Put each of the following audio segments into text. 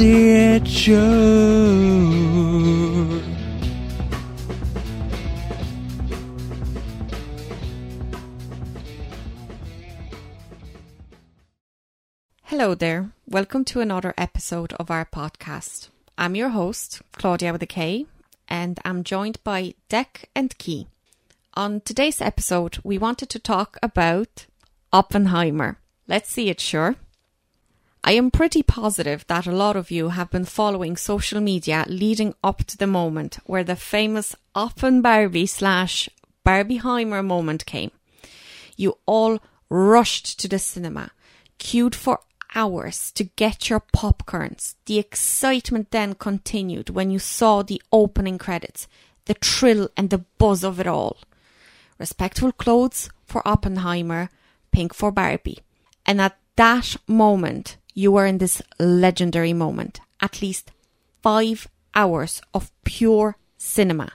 Hello there. Welcome to another episode of our podcast. I'm your host, Klaudia with a K, and I'm joined by Dec and Ci. On today's episode, we wanted to talk about Oppenheimer. Let's see it, sure. I am pretty positive that a lot of you have been following social media leading up to the moment where the famous Oppen Barbie slash Barbieheimer moment came. You all rushed to the cinema, queued for hours to get your popcorns. The excitement then continued when you saw the opening credits, the thrill and the buzz of it all. Respectful clothes for Oppenheimer, pink for Barbie. And at that moment, you were in this legendary moment. At least five hours of pure cinema.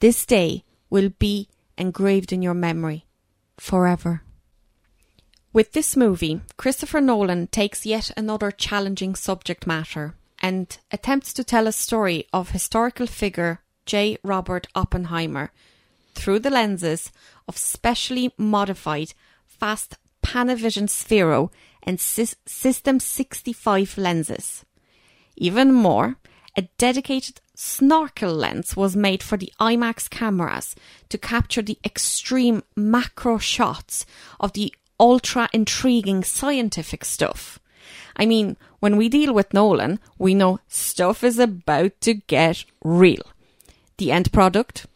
This day will be engraved in your memory forever. With this movie, Christopher Nolan takes yet another challenging subject matter and attempts to tell a story of historical figure J. Robert Oppenheimer through the lenses of specially modified fast Panavision Sphero and Sys- System 65 lenses. Even more, a dedicated snorkel lens was made for the IMAX cameras to capture the extreme macro shots of the ultra intriguing scientific stuff. I mean, when we deal with Nolan, we know stuff is about to get real. The end product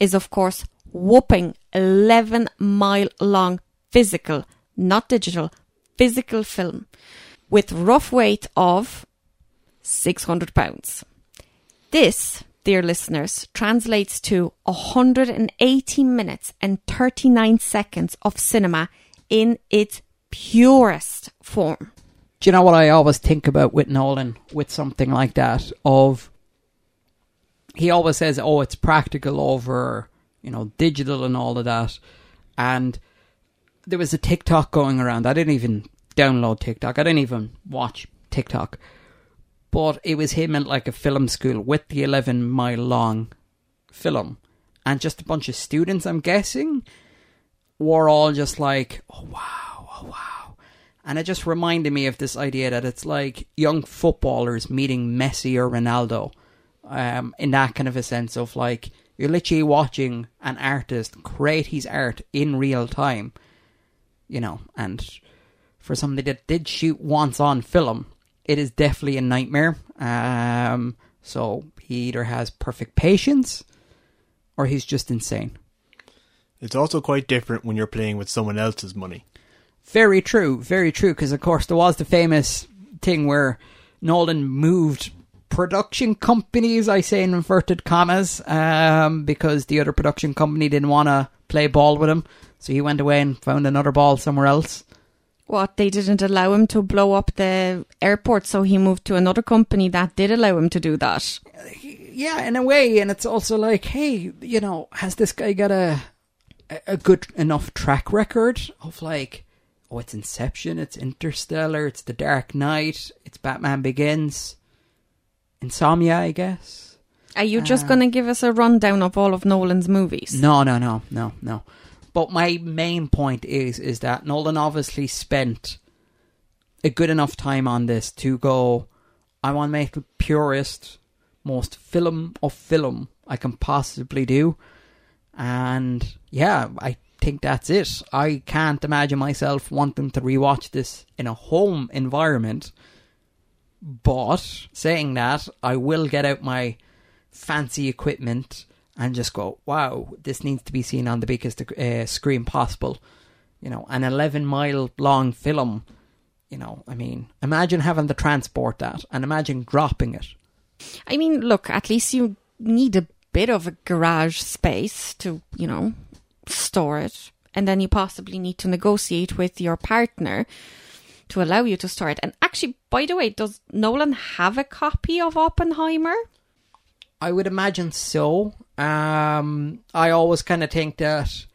is, of course, whopping 11 mile long physical, not digital, physical film with rough weight of 600 pounds. This, dear listeners, translates to 180 minutes and 39 seconds of cinema in its purest form. Do you know what I always think about with Nolan with something like that? Of he always says, "Oh, it's practical over you know digital and all of that," and there was a TikTok going around. I didn't even download TikTok. I didn't even watch TikTok, but it was him at like a film school with the eleven mile long film, and just a bunch of students. I'm guessing were all just like, "Oh wow, oh wow." And it just reminded me of this idea that it's like young footballers meeting Messi or Ronaldo, um, in that kind of a sense of like you're literally watching an artist create his art in real time, you know. And for somebody that did shoot once on film, it is definitely a nightmare. Um, so he either has perfect patience, or he's just insane. It's also quite different when you're playing with someone else's money. Very true, very true. Because of course there was the famous thing where Nolan moved production companies. I say in inverted commas, um, because the other production company didn't want to play ball with him, so he went away and found another ball somewhere else. What, they didn't allow him to blow up the airport, so he moved to another company that did allow him to do that. Yeah, in a way, and it's also like, hey, you know, has this guy got a a good enough track record of like, oh, it's Inception, it's Interstellar, it's The Dark Knight, it's Batman Begins, Insomnia, I guess. Are you just Uh, going to give us a rundown of all of Nolan's movies? No, no, no, no, no. But my main point is is that Nolan obviously spent a good enough time on this to go. I want to make the purest, most film of film I can possibly do, and yeah, I think that's it. I can't imagine myself wanting to rewatch this in a home environment. But saying that, I will get out my fancy equipment and just go, wow, this needs to be seen on the biggest uh, screen possible. You know, an 11 mile long film. You know, I mean, imagine having to transport that and imagine dropping it. I mean, look, at least you need a bit of a garage space to, you know, store it. And then you possibly need to negotiate with your partner to allow you to store it. And actually, by the way, does Nolan have a copy of Oppenheimer? I would imagine so. Um, I always kind of think that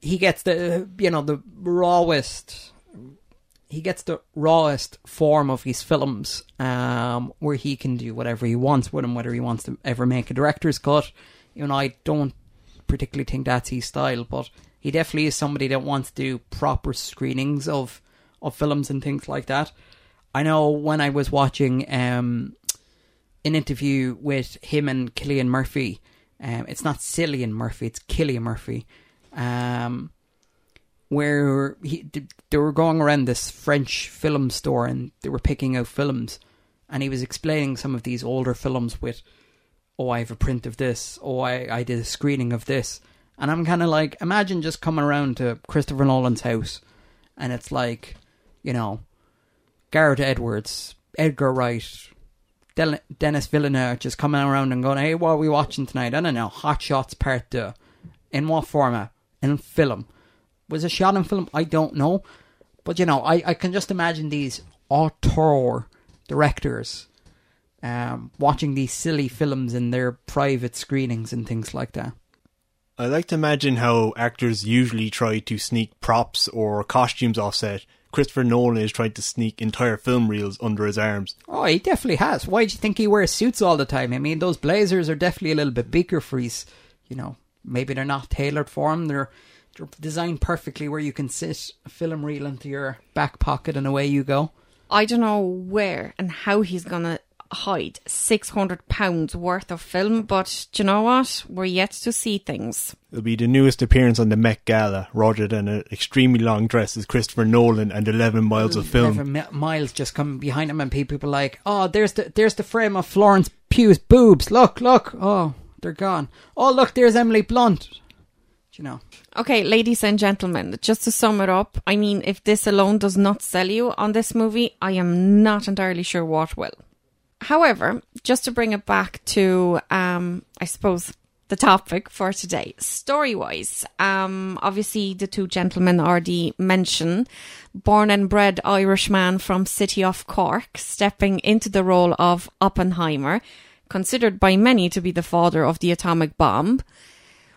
he gets the, you know, the rawest. he gets the rawest form of his films, um, where he can do whatever he wants with them, whether he wants to ever make a director's cut. You know, I don't particularly think that's his style, but he definitely is somebody that wants to do proper screenings of of films and things like that. I know when I was watching um, an interview with him and Killian Murphy, um, it's not Cillian Murphy, it's Killian Murphy, um, where he they were going around this French film store and they were picking out films, and he was explaining some of these older films with, oh, I have a print of this, oh, I, I did a screening of this, and I'm kind of like, imagine just coming around to Christopher Nolan's house, and it's like, you know, Gareth Edwards, Edgar Wright, Del- Denis Villeneuve just coming around and going, hey, what are we watching tonight? I don't know, Hot Shots Part 2. In what format? In film. Was it shot in film? I don't know. But, you know, I, I can just imagine these auteur directors um, watching these silly films in their private screenings and things like that. I like to imagine how actors usually try to sneak props or costumes off set. Christopher Nolan is trying to sneak entire film reels under his arms. Oh, he definitely has. Why do you think he wears suits all the time? I mean, those blazers are definitely a little bit bigger for his, you know, maybe they're not tailored for him. They're, they're designed perfectly where you can sit a film reel into your back pocket and away you go. I don't know where and how he's gonna hide six hundred pounds worth of film, but do you know what? We're yet to see things. It'll be the newest appearance on the Met Gala, rather than an extremely long dress as Christopher Nolan and 11 miles of film. Eleven miles just coming behind him, and people are like, "Oh, there's the there's the frame of Florence Pugh's boobs. Look, look. Oh, they're gone. Oh, look, there's Emily Blunt. Do you know? Okay, ladies and gentlemen, just to sum it up, I mean, if this alone does not sell you on this movie, I am not entirely sure what will. However, just to bring it back to, um, I suppose, the topic for today, story wise, um, obviously the two gentlemen already mentioned, born and bred Irishman from City of Cork, stepping into the role of Oppenheimer, considered by many to be the father of the atomic bomb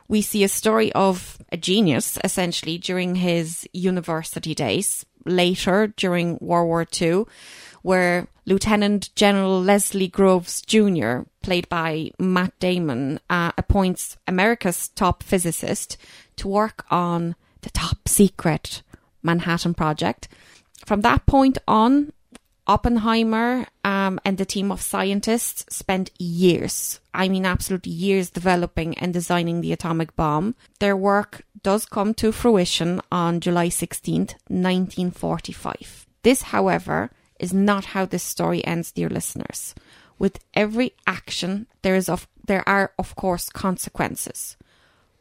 we see a story of a genius essentially during his university days. Later, during World War II, where Lieutenant General Leslie Groves Jr., played by Matt Damon, uh, appoints America's top physicist to work on the top secret Manhattan Project. From that point on, Oppenheimer um, and the team of scientists spent years, I mean, absolute years developing and designing the atomic bomb. Their work does come to fruition on July 16th, 1945. This, however, is not how this story ends, dear listeners. With every action, there is of there are of course consequences.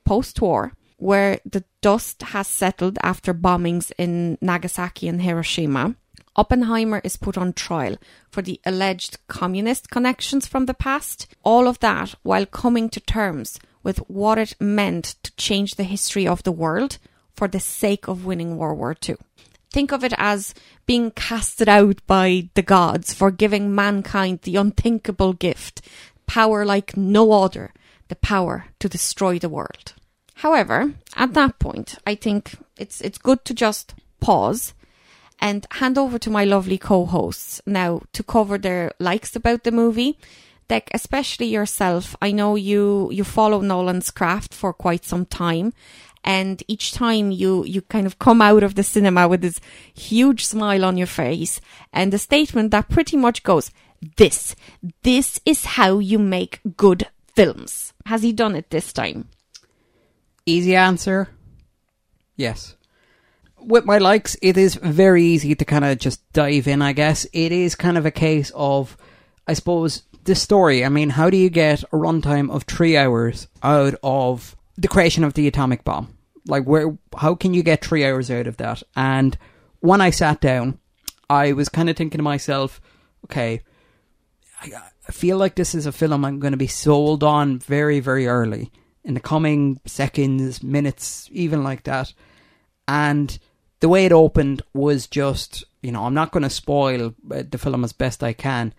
Post-war, where the dust has settled after bombings in Nagasaki and Hiroshima, Oppenheimer is put on trial for the alleged communist connections from the past. All of that while coming to terms with what it meant to change the history of the world for the sake of winning World War II. Think of it as being casted out by the gods for giving mankind the unthinkable gift, power like no other, the power to destroy the world. However, at that point, I think it's it's good to just pause and hand over to my lovely co-hosts now to cover their likes about the movie. Dec, especially yourself, I know you you follow Nolan's craft for quite some time, and each time you you kind of come out of the cinema with this huge smile on your face and a statement that pretty much goes, "This, this is how you make good films." Has he done it this time? Easy answer. Yes. With my likes, it is very easy to kind of just dive in, I guess. It is kind of a case of, I suppose, the story. I mean, how do you get a runtime of three hours out of the creation of the atomic bomb? Like, where, how can you get three hours out of that? And when I sat down, I was kind of thinking to myself, okay, I, I feel like this is a film I'm going to be sold on very, very early in the coming seconds, minutes, even like that. And the way it opened was just, you know, I'm not going to spoil uh, the film as best I can,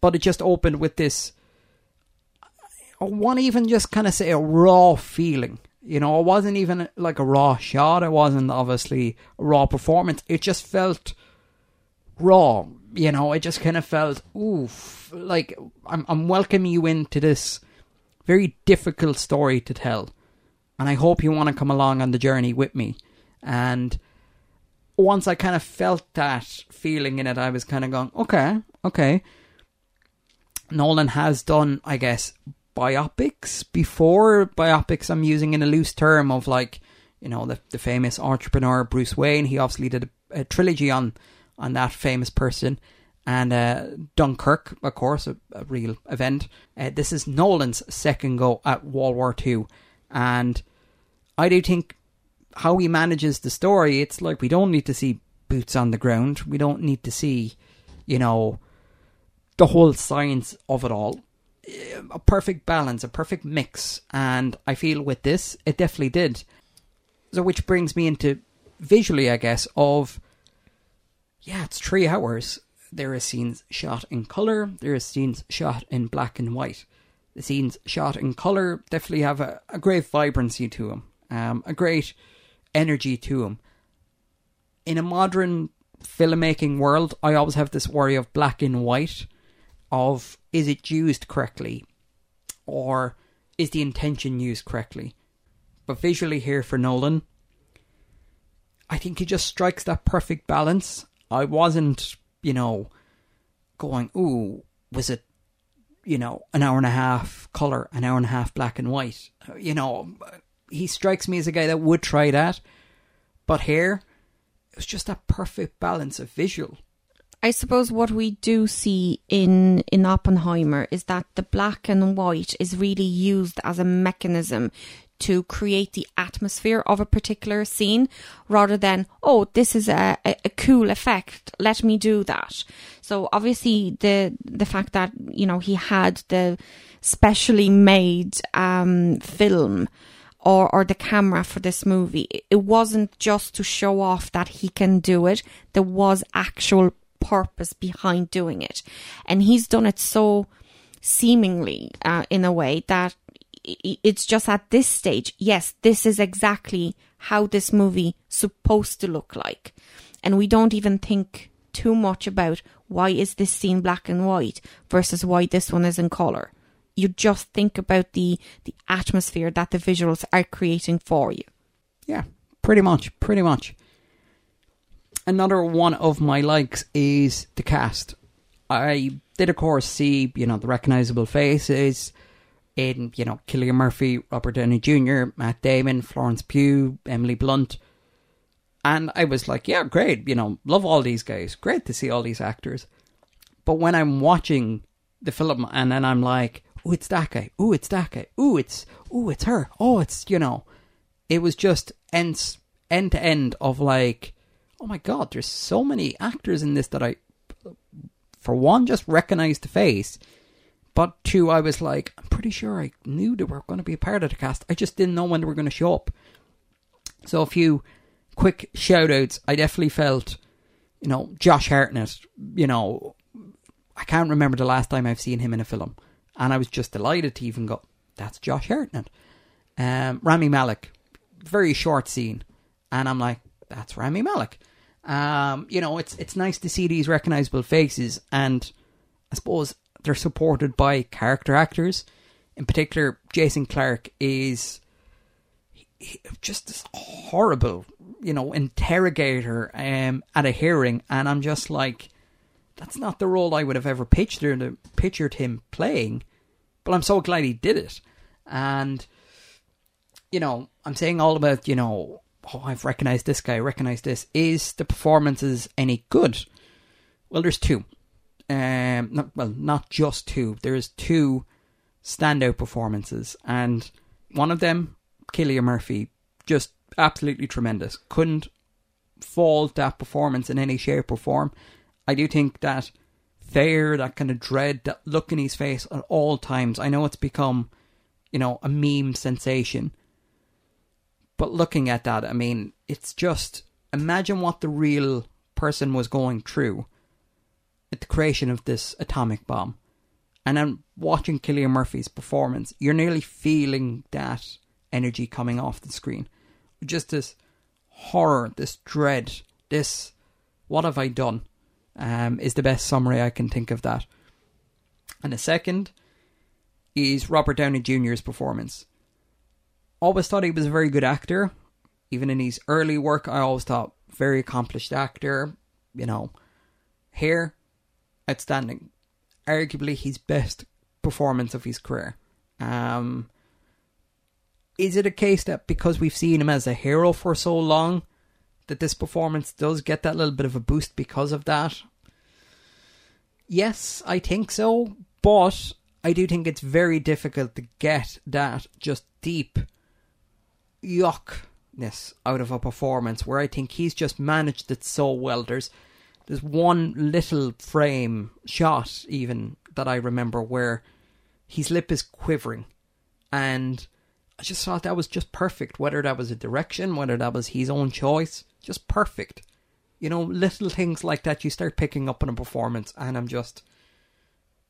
but it just opened with this, To even just kind of say a raw feeling You know, it wasn't even like a raw shot. It wasn't obviously a raw performance. It just felt raw. You know, it just kind of felt, oof, like I'm, I'm welcoming you into this very difficult story to tell. And I hope you want to come along on the journey with me. And once I kind of felt that feeling in it, I was kind of going, okay, okay. Nolan has done, I guess, biopics before. Biopics, I'm using in a loose term of like, you know, the, the famous entrepreneur Bruce Wayne. He obviously did a, a trilogy on on that famous person. And uh, Dunkirk, of course, a, a real event. Uh, this is Nolan's second go at World War II. And I do think how he manages the story, it's like we don't need to see boots on the ground. We don't need to see, you know, the whole science of it all. A perfect balance, a perfect mix. And I feel with this, it definitely did. So, which brings me into visually, I guess, of yeah, it's three hours. There are scenes shot in colour, there are scenes shot in black and white. The scenes shot in colour definitely have a, a great vibrancy to them, um, a great energy to them. In a modern filmmaking world, I always have this worry of black and white, of is it used correctly, or is the intention used correctly. But visually here for Nolan, I think he just strikes that perfect balance. I wasn't, you know, going, ooh, was it, you know, an hour and a half color, an hour and a half black and white? You know, he strikes me as a guy that would try that. But here, it was just that perfect balance of visual. I suppose what we do see in in Oppenheimer is that the black and white is really used as a mechanism to create the atmosphere of a particular scene rather than oh this is a, a, cool effect. Let me do that. So obviously the the fact that you know he had the specially made um, film or or the camera for this movie it wasn't just to show off that he can do it. There was actual purpose behind doing it and he's done it so seemingly uh, in a way that it's just at this stage, yes, this is exactly how this movie supposed to look like. And we don't even think too much about why is this scene black and white versus why this one is in color. You just think about the the atmosphere that the visuals are creating for you. Yeah, pretty much, pretty much. Another one of my likes is the cast. I did of course see, you know, the recognizable faces in, you know, Cillian Murphy, Robert Downey Jr., Matt Damon, Florence Pugh, Emily Blunt. And I was like, yeah, great, you know, love all these guys. Great to see all these actors. But when I'm watching the film and then I'm like, oh, it's that guy. Oh, it's that guy. Oh, it's, oh, it's her. Oh, it's, you know, it was just end, end to end of like, oh my God, there's so many actors in this that I, for one, just recognized the face but two, I was like, I'm pretty sure I knew they were going to be a part of the cast. I just didn't know when they were going to show up. So a few quick shout outs. I definitely felt, you know, Josh Hartnett, you know, I can't remember the last time I've seen him in a film. And I was just delighted to even go, that's Josh Hartnett. Um, Rami Malek, very short scene. And I'm like, that's Rami Malek. Um, you know, it's it's nice to see these recognizable faces. And I suppose they're supported by character actors. In particular, Jason Clarke is just this horrible, you know, interrogator um, at a hearing, and I'm just like, that's not the role I would have ever pictured pictured him playing. But I'm so glad he did it, and you know, I'm saying all about you know, oh, I've recognized this guy, recognized this. Is the performances any good? Well, there's two um, not, well, not just two. There's two standout performances, and one of them, Cillian Murphy, just absolutely tremendous. Couldn't fault that performance in any shape or form. I do think that fear, that kind of dread, that look in his face at all times. I know it's become, you know, a meme sensation. But looking at that, I mean, it's just imagine what the real person was going through at the creation of this atomic bomb. And then watching Cillian Murphy's performance, you're nearly feeling that energy coming off the screen. Just this horror, this dread, this what have I done? Um, is the best summary I can think of that. And the second is Robert Downey Jr.'s performance. Always thought he was a very good actor. Even in his early work, I always thought very accomplished actor. You know, here, outstanding. Arguably his best performance of his career. Um, is it a case that because we've seen him as a hero for so long, that this performance does get that little bit of a boost because of that? Yes, I think so, but I do think it's very difficult to get that just deep yuckness out of a performance where I think he's just managed it so well. There's there's one little frame shot even that I remember where his lip is quivering and I just thought that was just perfect, whether that was a direction, whether that was his own choice, just perfect. You know, little things like that you start picking up in a performance and I'm just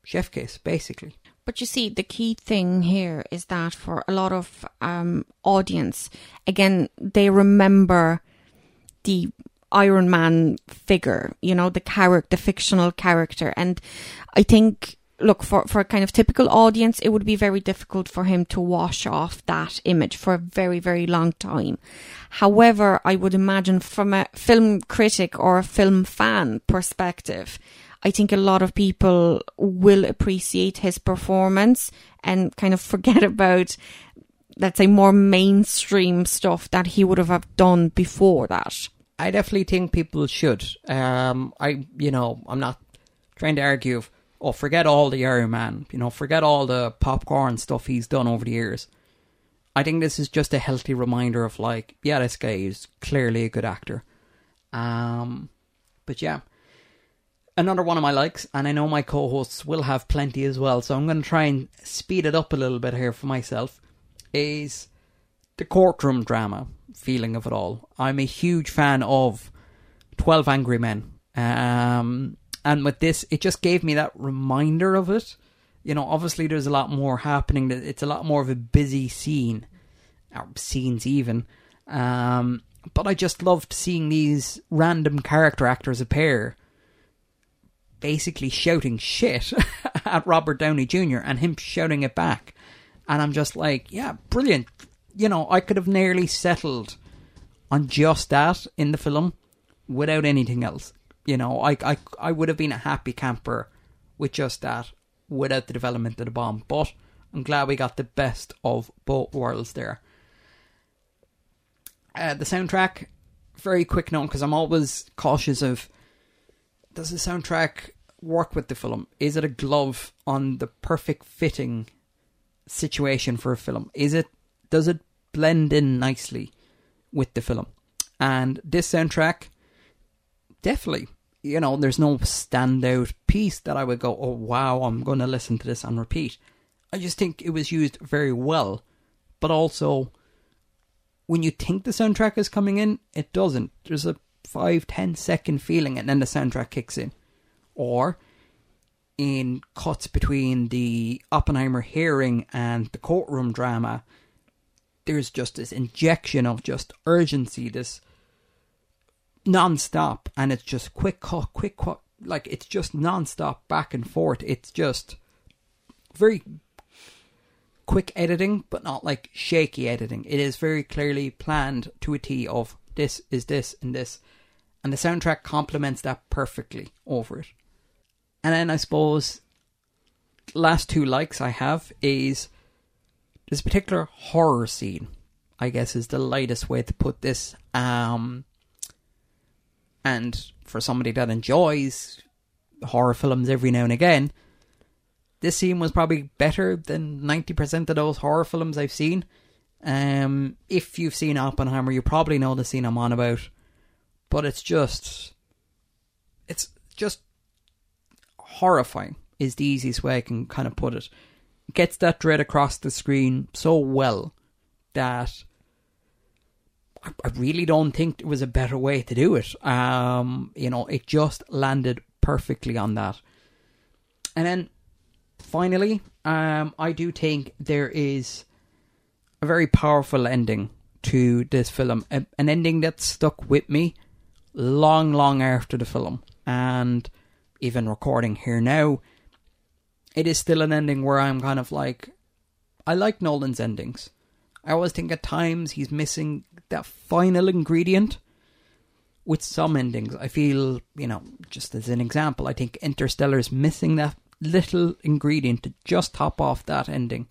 chef kiss, basically. But you see, the key thing here is that for a lot of um, audience, again, they remember the Iron Man figure, you know, the character, the fictional character. And I think, look, for, for a kind of typical audience, it would be very difficult for him to wash off that image for a very, very long time. However, I would imagine from a film critic or a film fan perspective, I think a lot of people will appreciate his performance and kind of forget about, let's say, more mainstream stuff that he would have done before that. I definitely think people should. Um, I, you know, I'm not trying to argue. Of, oh, forget all the Iron Man. You know, forget all the popcorn stuff he's done over the years. I think this is just a healthy reminder of like, yeah, this guy is clearly a good actor. Um, but yeah, another one of my likes, and I know my co-hosts will have plenty as well, so I'm going to try and speed it up a little bit here for myself. Is the courtroom drama feeling of it all? I'm a huge fan of Twelve Angry Men, um, and with this, it just gave me that reminder of it. You know, obviously there's a lot more happening. It's a lot more of a busy scene, or scenes even. Um, but I just loved seeing these random character actors appear basically shouting shit at Robert Downey Jr. and him shouting it back. And I'm just like, yeah, brilliant. You know, I could have nearly settled on just that in the film without anything else. You know, I, I, I would have been a happy camper with just that without the development of the bomb. But I'm glad we got the best of both worlds there. Uh, the soundtrack, very quick note, because I'm always cautious of does the soundtrack work with the film? Is it a glove on the perfect fitting situation for a film? Is it does it blend in nicely with the film? And this soundtrack definitely, you know, there's no standout piece that I would go, "Oh wow, I'm going to listen to this on repeat." I just think it was used very well, but also when you think the soundtrack is coming in, it doesn't. There's a five, ten second feeling, and then the soundtrack kicks in. Or in cuts between the Oppenheimer hearing and the courtroom drama, there's just this injection of just urgency, this non-stop, and it's just quick cut, quick cut, like it's just non-stop back and forth. It's just very quick editing, but not like shaky editing. It is very clearly planned to a T of this is this and this and the soundtrack complements that perfectly over it. And then I suppose last two likes I have is this particular horror scene. I guess is the lightest way to put this. Um, and for somebody that enjoys horror films every now and again, this scene was probably better than 90% of those horror films I've seen. Um, if you've seen Oppenheimer, you probably know the scene I'm on about but it's just it's just horrifying is the easiest way I can kind of put it. it gets that dread across the screen so well that I really don't think there was a better way to do it. Um, you know, it just landed perfectly on that. And then finally, um, I do think there is a very powerful ending to this film, a, an ending that stuck with me long, long after the film, and even recording here now, it is still an ending where I'm kind of like, I like Nolan's endings. I always think at times he's missing that final ingredient with some endings. I feel, you know, just as an example, I think Interstellar is missing that little ingredient to just top off that ending.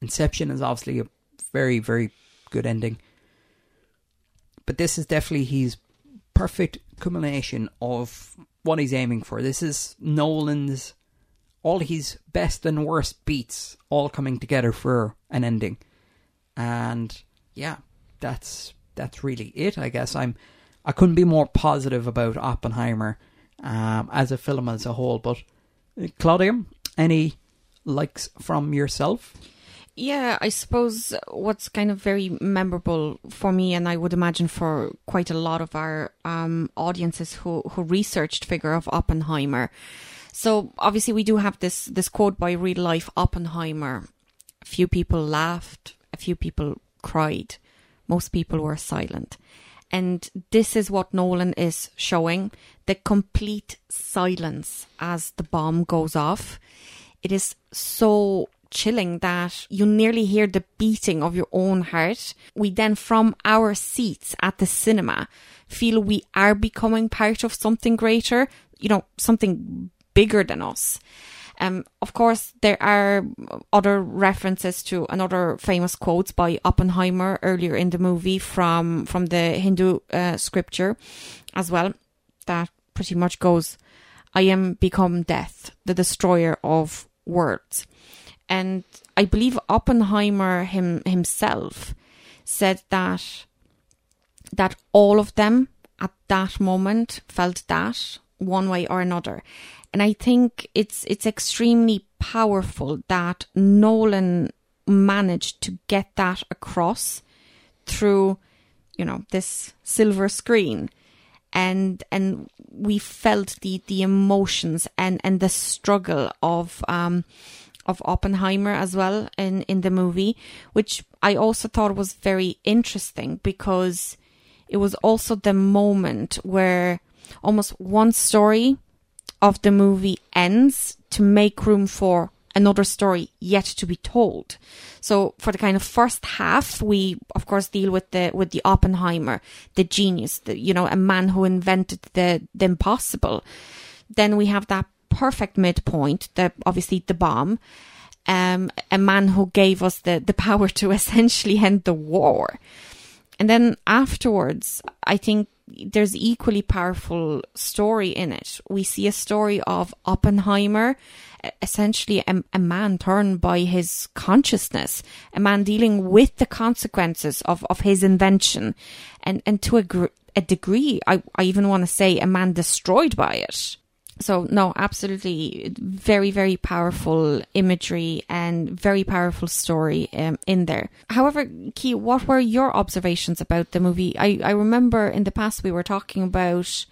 Inception is obviously a very, very good ending. But this is definitely his perfect culmination of what he's aiming for. This is Nolan's all his best and worst beats all coming together for an ending. And yeah, that's that's really it. I guess I'm I couldn't be more positive about Oppenheimer um, as a film as a whole. But Klaudia, any likes from yourself? Yeah, I suppose what's kind of very memorable for me, and I would imagine for quite a lot of our um, audiences who who researched figure of Oppenheimer. So obviously, we do have this this quote by real life Oppenheimer. A few people laughed, a few people cried, most people were silent. And this is what Nolan is showing the complete silence as the bomb goes off. It is so chilling that you nearly hear the beating of your own heart. We then, from our seats at the cinema, feel we are becoming part of something greater, you know, something bigger than us. Um, of course, there are other references to another famous quotes by Oppenheimer earlier in the movie from from the Hindu uh, scripture as well. That pretty much goes, "I am become death, the destroyer of worlds," and I believe Oppenheimer him himself said that that all of them at that moment felt that one way or another and I think it's it's extremely powerful that Nolan managed to get that across through, you know, this silver screen. And and we felt the, the emotions and, and the struggle of um of Oppenheimer as well in, in the movie, which I also thought was very interesting because it was also the moment where almost one story of the movie ends to make room for another story yet to be told. So for the kind of first half, we of course deal with the with the Oppenheimer, the genius, the, you know, a man who invented the the impossible. Then we have that perfect midpoint, the obviously the bomb, um, a man who gave us the the power to essentially end the war. And then afterwards, I think there's equally powerful story in it. We see a story of Oppenheimer, essentially a, a, man turned by his consciousness, a man dealing with the consequences of, of his invention, and and to a, gr- a degree, I, I even want to say a man destroyed by it. So no, absolutely, very very powerful imagery and very powerful story um, in there. However, Ci, what were your observations about the movie? I I remember in the past we were talking about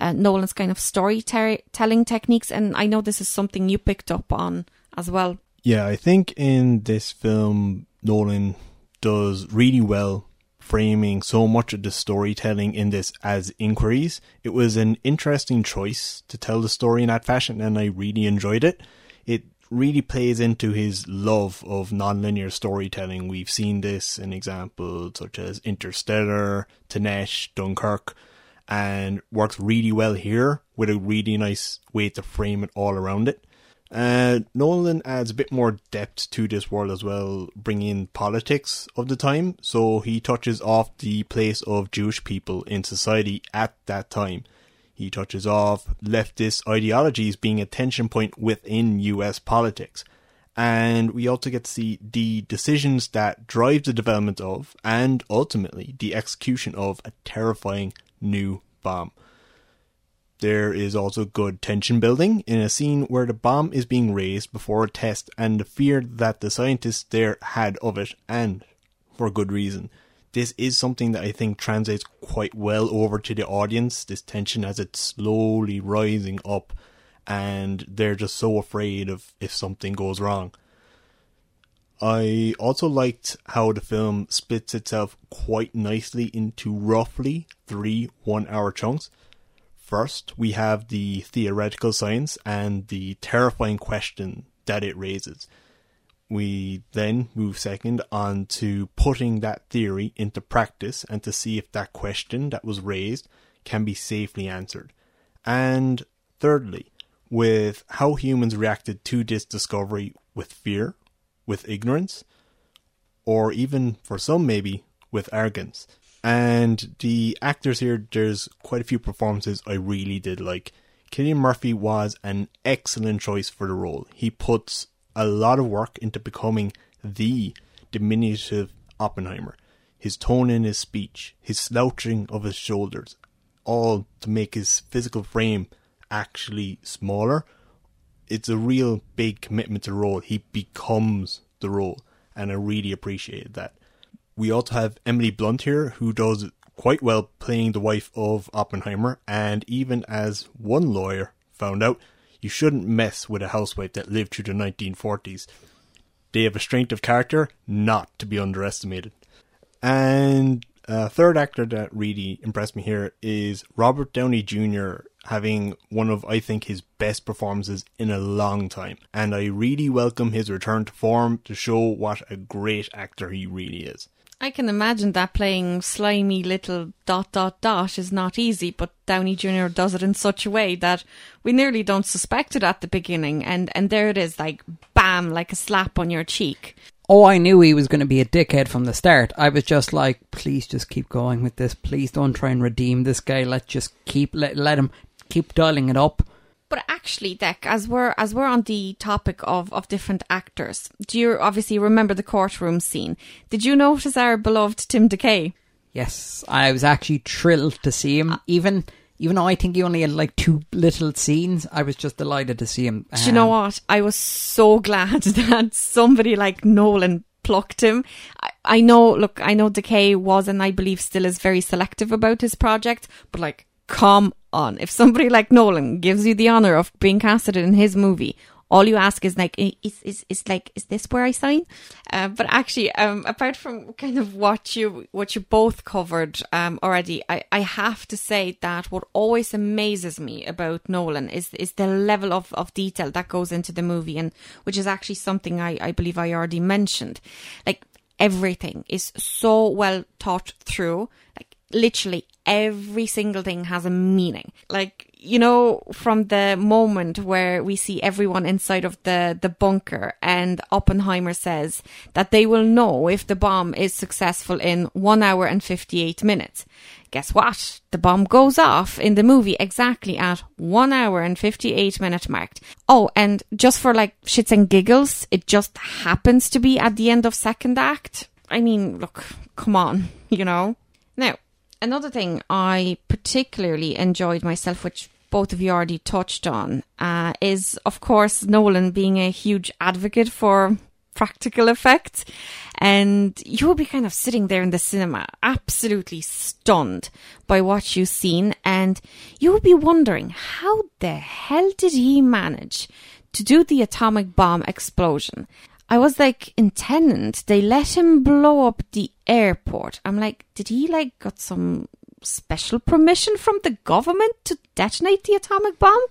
uh, Nolan's kind of storytelling techniques, and I know this is something you picked up on as well. Yeah, I think in this film Nolan does really well framing so much of the storytelling in this as inquiries. It was an interesting choice to tell the story in that fashion, and I really enjoyed it. It really plays into his love of nonlinear storytelling. We've seen this in examples such as Interstellar, Tenet, Dunkirk, and works really well here with a really nice way to frame it all around it. Uh, Nolan adds a bit more depth to this world as well, bringing in politics of the time. So he touches off the place of Jewish people in society at that time. He touches off leftist ideologies being a tension point within US politics. And we also get to see the decisions that drive the development of and ultimately the execution of a terrifying new bomb. There is also good tension building in a scene where the bomb is being raised before a test and the fear that the scientists there had of it, and for good reason. This is something that I think translates quite well over to the audience, this tension as it's slowly rising up and they're just so afraid of if something goes wrong. I also liked how the film splits itself quite nicely into roughly three one hour chunks. First, we have the theoretical science and the terrifying question that it raises. We then move second on to putting that theory into practice and to see if that question that was raised can be safely answered. And thirdly, with how humans reacted to this discovery with fear, with ignorance, or even for some maybe with arrogance. And the actors here, there's quite a few performances I really did like. Cillian Murphy was an excellent choice for the role. He puts a lot of work into becoming the diminutive Oppenheimer. His tone in his speech, his slouching of his shoulders, all to make his physical frame actually smaller. It's a real big commitment to the role. He becomes the role, and I really appreciated that. We also have Emily Blunt here, who does quite well playing the wife of Oppenheimer, and even as one lawyer found out, you shouldn't mess with a housewife that lived through the 1940s. They have a strength of character not to be underestimated. And a third actor that really impressed me here is Robert Downey Jr. having one of, I think, his best performances in a long time. And I really welcome his return to form to show what a great actor he really is. I can imagine that playing slimy little dot dot dot is not easy, but Downey Jr. does it in such a way that we nearly don't suspect it at the beginning, and, and there it is, like bam, like a slap on your cheek. Oh, I knew he was going to be a dickhead from the start. I was just like, please just keep going with this. Please don't try and redeem this guy. Let's just keep let let him keep dialing it up. But actually, Dec, as we're as we're on the topic of, of different actors, do you obviously remember the courtroom scene? Did you notice our beloved Tim DeKay? Yes, I was actually thrilled to see him. Even even though I think he only had like two little scenes, I was just delighted to see him. Do you know Um, what? I was so glad that somebody like Nolan plucked him. I, I know, look, I know DeKay was and I believe still is very selective about his project, but like, come on. If somebody like Nolan gives you the honor of being casted in his movie, all you ask is like, is is is like, is this where I sign? Uh, but actually, um, apart from kind of what you what you both covered um already, I I have to say that what always amazes me about Nolan is is the level of of detail that goes into the movie, and which is actually something I I believe I already mentioned, like everything is so well thought through, like literally every single thing has a meaning. Like, you know, from the moment where we see everyone inside of the, the bunker and Oppenheimer says that they will know if the bomb is successful in one hour and 58 minutes. Guess what? The bomb goes off in the movie exactly at one hour and 58 minute marked. Oh, and just for like shits and giggles, it just happens to be at the end of second act. I mean, look, come on, you know? Now, another thing I particularly enjoyed myself, which both of you already touched on, uh, is of course Nolan being a huge advocate for practical effects. And you will be kind of sitting there in the cinema, absolutely stunned by what you've seen. And you will be wondering, how the hell did he manage to do the atomic bomb explosion? I was like, in Tenet, they let him blow up the airport. I'm like, did he like got some special permission from the government to detonate the atomic bomb?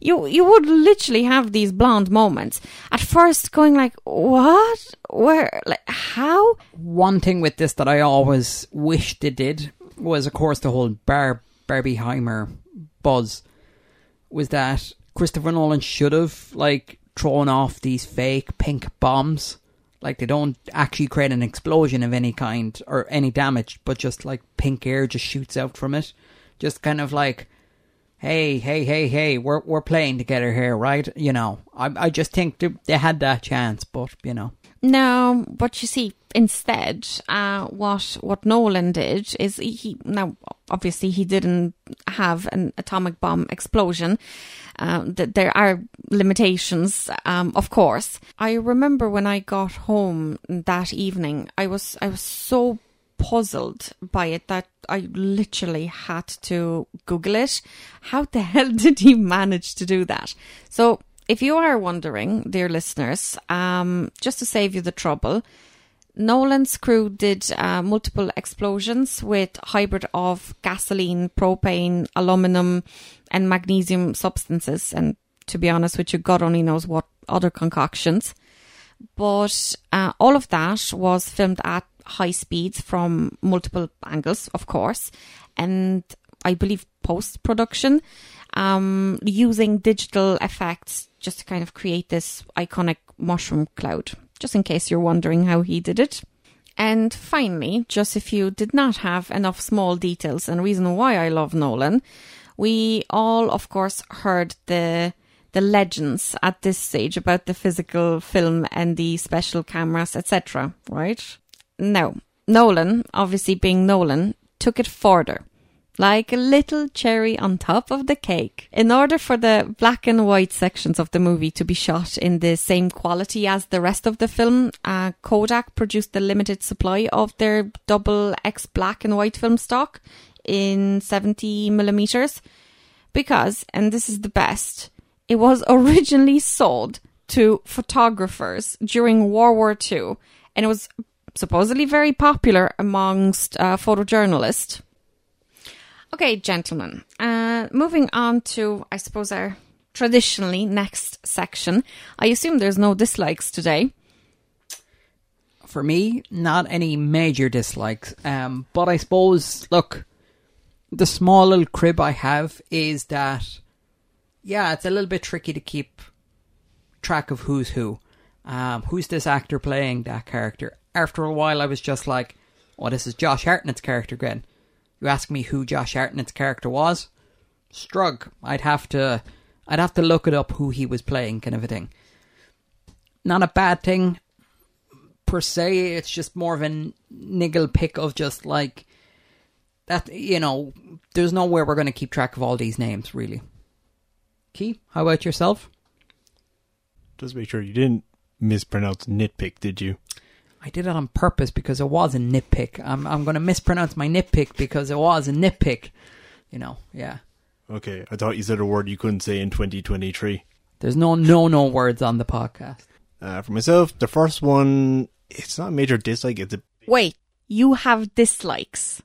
You you would literally have these blonde moments. At first going like, what? Where like how? One thing with this that I always wished they did was, of course, the whole Bar Barbieheimer buzz. Was that Christopher Nolan should have like thrown off these fake pink bombs? Like they don't actually create an explosion of any kind or any damage, but just like pink air just shoots out from it. Just kind of like, hey, hey, hey, hey, we're we're playing together here, right? You know, I I just think they, they had that chance, but you know. No, but you see, instead, uh, what what Nolan did is he, now obviously he didn't have an atomic bomb explosion. Th- there are limitations, um, of course. I remember when I got home that evening, I was I was so puzzled by it that I literally had to Google it. How the hell did he manage to do that? So if you are wondering, dear listeners, um, just to save you the trouble, Nolan's crew did uh, multiple explosions with hybrid of gasoline, propane, aluminum, and magnesium substances. And to be honest with you, God only knows what other concoctions. But uh, all of that was filmed at high speeds from multiple angles, of course, and I believe post production, um, using digital effects just to kind of create this iconic mushroom cloud, just in case you're wondering how he did it. And finally, just if you did not have enough small details and reason why I love Nolan, we all, of course, heard the the legends at this stage about the physical film and the special cameras, etc. Right? Now, Nolan, obviously being Nolan, took it further like a little cherry on top of the cake. In order for the black and white sections of the movie to be shot in the same quality as the rest of the film, uh, Kodak produced a limited supply of their double X black and white film stock in 70 millimeters because, and this is the best, it was originally sold to photographers during World War II and it was supposedly very popular amongst uh, photojournalists. Okay, gentlemen, uh, moving on to, I suppose, our traditionally next section. I assume there's no dislikes today. For me, not any major dislikes. Um, but I suppose, look, the small little crib I have is that, yeah, it's a little bit tricky to keep track of who's who. Um, who's this actor playing that character? After a while, I was just like, oh, this is Josh Hartnett's character again. You ask me who Josh Hartnett's character was? Strug. I'd have to I'd have to look it up who he was playing, kind of a thing. Not a bad thing per se, it's just more of a niggle pick of just like that you know, there's no way we're gonna keep track of all these names, really. Ci, how about yourself? Just make sure you didn't mispronounce nitpick, did you? I did it on purpose because it was a nitpick. I'm I'm going to mispronounce my nitpick because it was a nitpick. You know, yeah. Okay, I thought you said a word you couldn't say in 2023. There's no no no words on the podcast. Uh, for myself, the first one, it's not a major dislike. It's a wait. You have dislikes.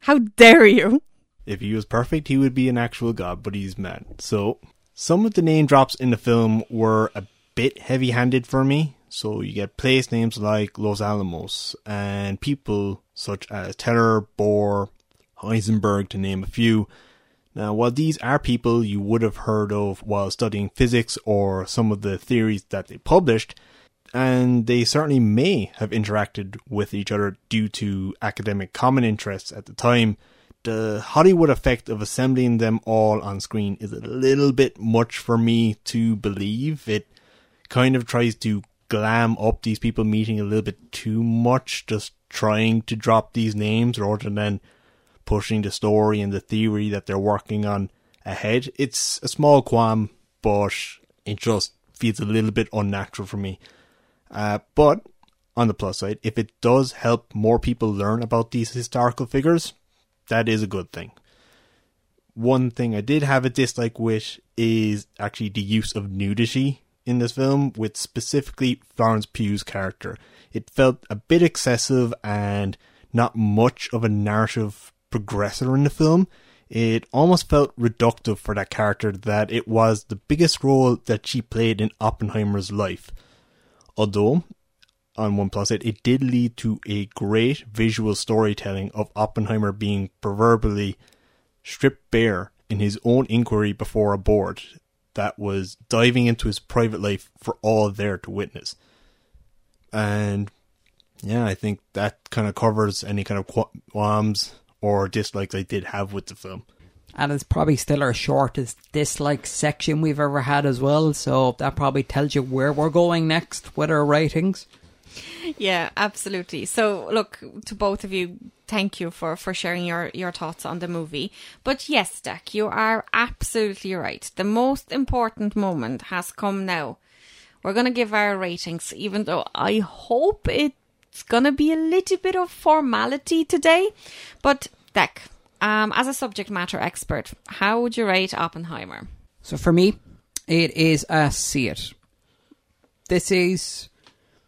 How dare you? If he was perfect, he would be an actual god, but he's mad. So, some of the name drops in the film were a bit heavy handed for me. So you get place names like Los Alamos and people such as Teller, Bohr, Heisenberg, to name a few. Now, while these are people you would have heard of while studying physics or some of the theories that they published, and they certainly may have interacted with each other due to academic common interests at the time, the Hollywood effect of assembling them all on screen is a little bit much for me to believe. It kind of tries to glam up these people meeting a little bit too much, just trying to drop these names rather than pushing the story and the theory that they're working on ahead. It's a small qualm, but it just feels a little bit unnatural for me. Uh, but on the plus side, if it does help more people learn about these historical figures, that is a good thing. One thing I did have a dislike with is actually the use of nudity in this film with specifically Florence Pugh's character. It felt a bit excessive and not much of a narrative progressor in the film. It almost felt reductive for that character that it was the biggest role that she played in Oppenheimer's life. Although, on one plus side, it did lead to a great visual storytelling of Oppenheimer being proverbially stripped bare in his own inquiry before a board that was diving into his private life for all there to witness. And yeah, I think that kind of covers any kind of qualms or dislikes I did have with the film. And it's probably still our shortest dislike section we've ever had as well, so that probably tells you where we're going next with our ratings. Yeah, absolutely. So, look, to both of you, thank you for, for sharing your, your thoughts on the movie. But yes, Dec, you are absolutely right. The most important moment has come now. We're going to give our ratings, even though I hope it's going to be a little bit of formality today. But, Dec, um, as a subject matter expert, how would you rate Oppenheimer? So, for me, It is a see it. This is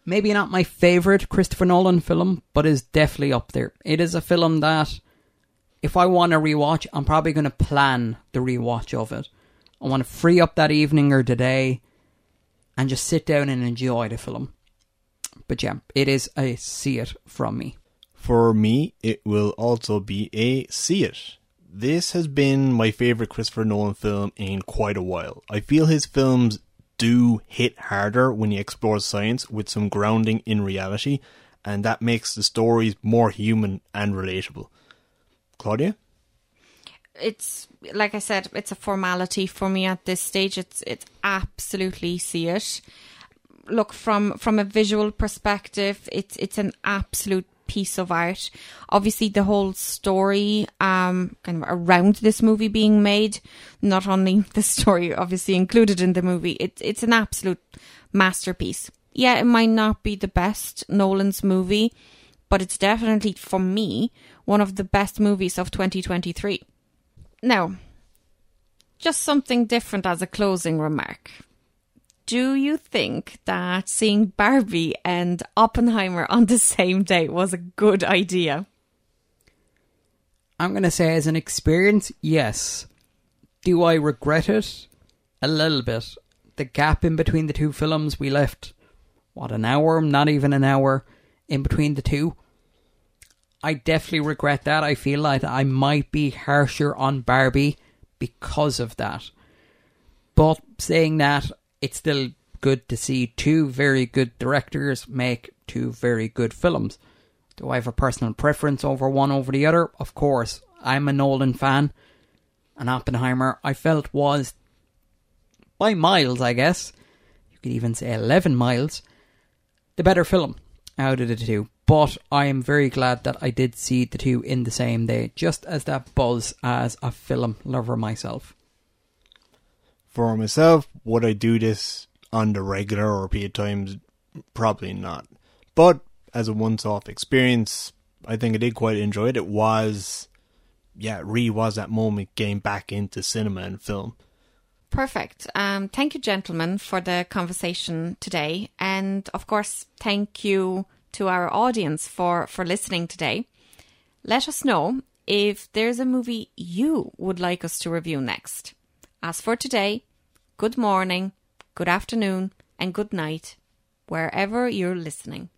maybe not my favorite Christopher Nolan film, but is definitely up there. It is a film that if I want to rewatch, I'm probably going to plan the rewatch of it. I want to free up that evening or today and just sit down and enjoy the film. But yeah, it is a see it from me. For me, it will also be a see it. This has been my favorite Christopher Nolan film in quite a while. I feel his films do hit harder when he explores science with some grounding in reality, and that makes the stories more human and relatable. Klaudia? It's like I said, it's a formality for me at this stage. It's it's absolutely see it. Look from from a visual perspective, it's it's an absolute piece of art. Obviously, the whole story um, kind of around this movie being made, not only the story obviously included in the movie, it, it's an absolute masterpiece. Yeah, it might not be the best Nolan's movie, but it's definitely, for me, one of the best movies of 2023. Now, just something different as a closing remark do you think that seeing Barbie and Oppenheimer on the same day was a good idea? I'm going to say, as an experience, yes. Do I regret it? A little bit. The gap in between the two films, we left, what, an hour? Not even an hour in between the two. I definitely regret that. I feel like I might be harsher on Barbie because of that. But saying that, it's still good to see two very good directors make two very good films. Do I have a personal preference over one over the other? Of course. I'm a Nolan fan. And Oppenheimer, I felt was, by miles, I guess, you could even say 11 miles, the better film out of the two. But I am very glad that I did see the two in the same day, just as that buzz as a film lover myself for myself, would I do this on the regular or times? Probably not. But as a once off experience, I think I did quite enjoy it. It was, yeah, it really was that moment getting back into cinema and film. Perfect. Um, thank you, gentlemen, for the conversation today. And of course, thank you to our audience for, for listening today. Let us know if there's a movie you would like us to review next. As for today, good morning, good afternoon, and good night, wherever you're listening.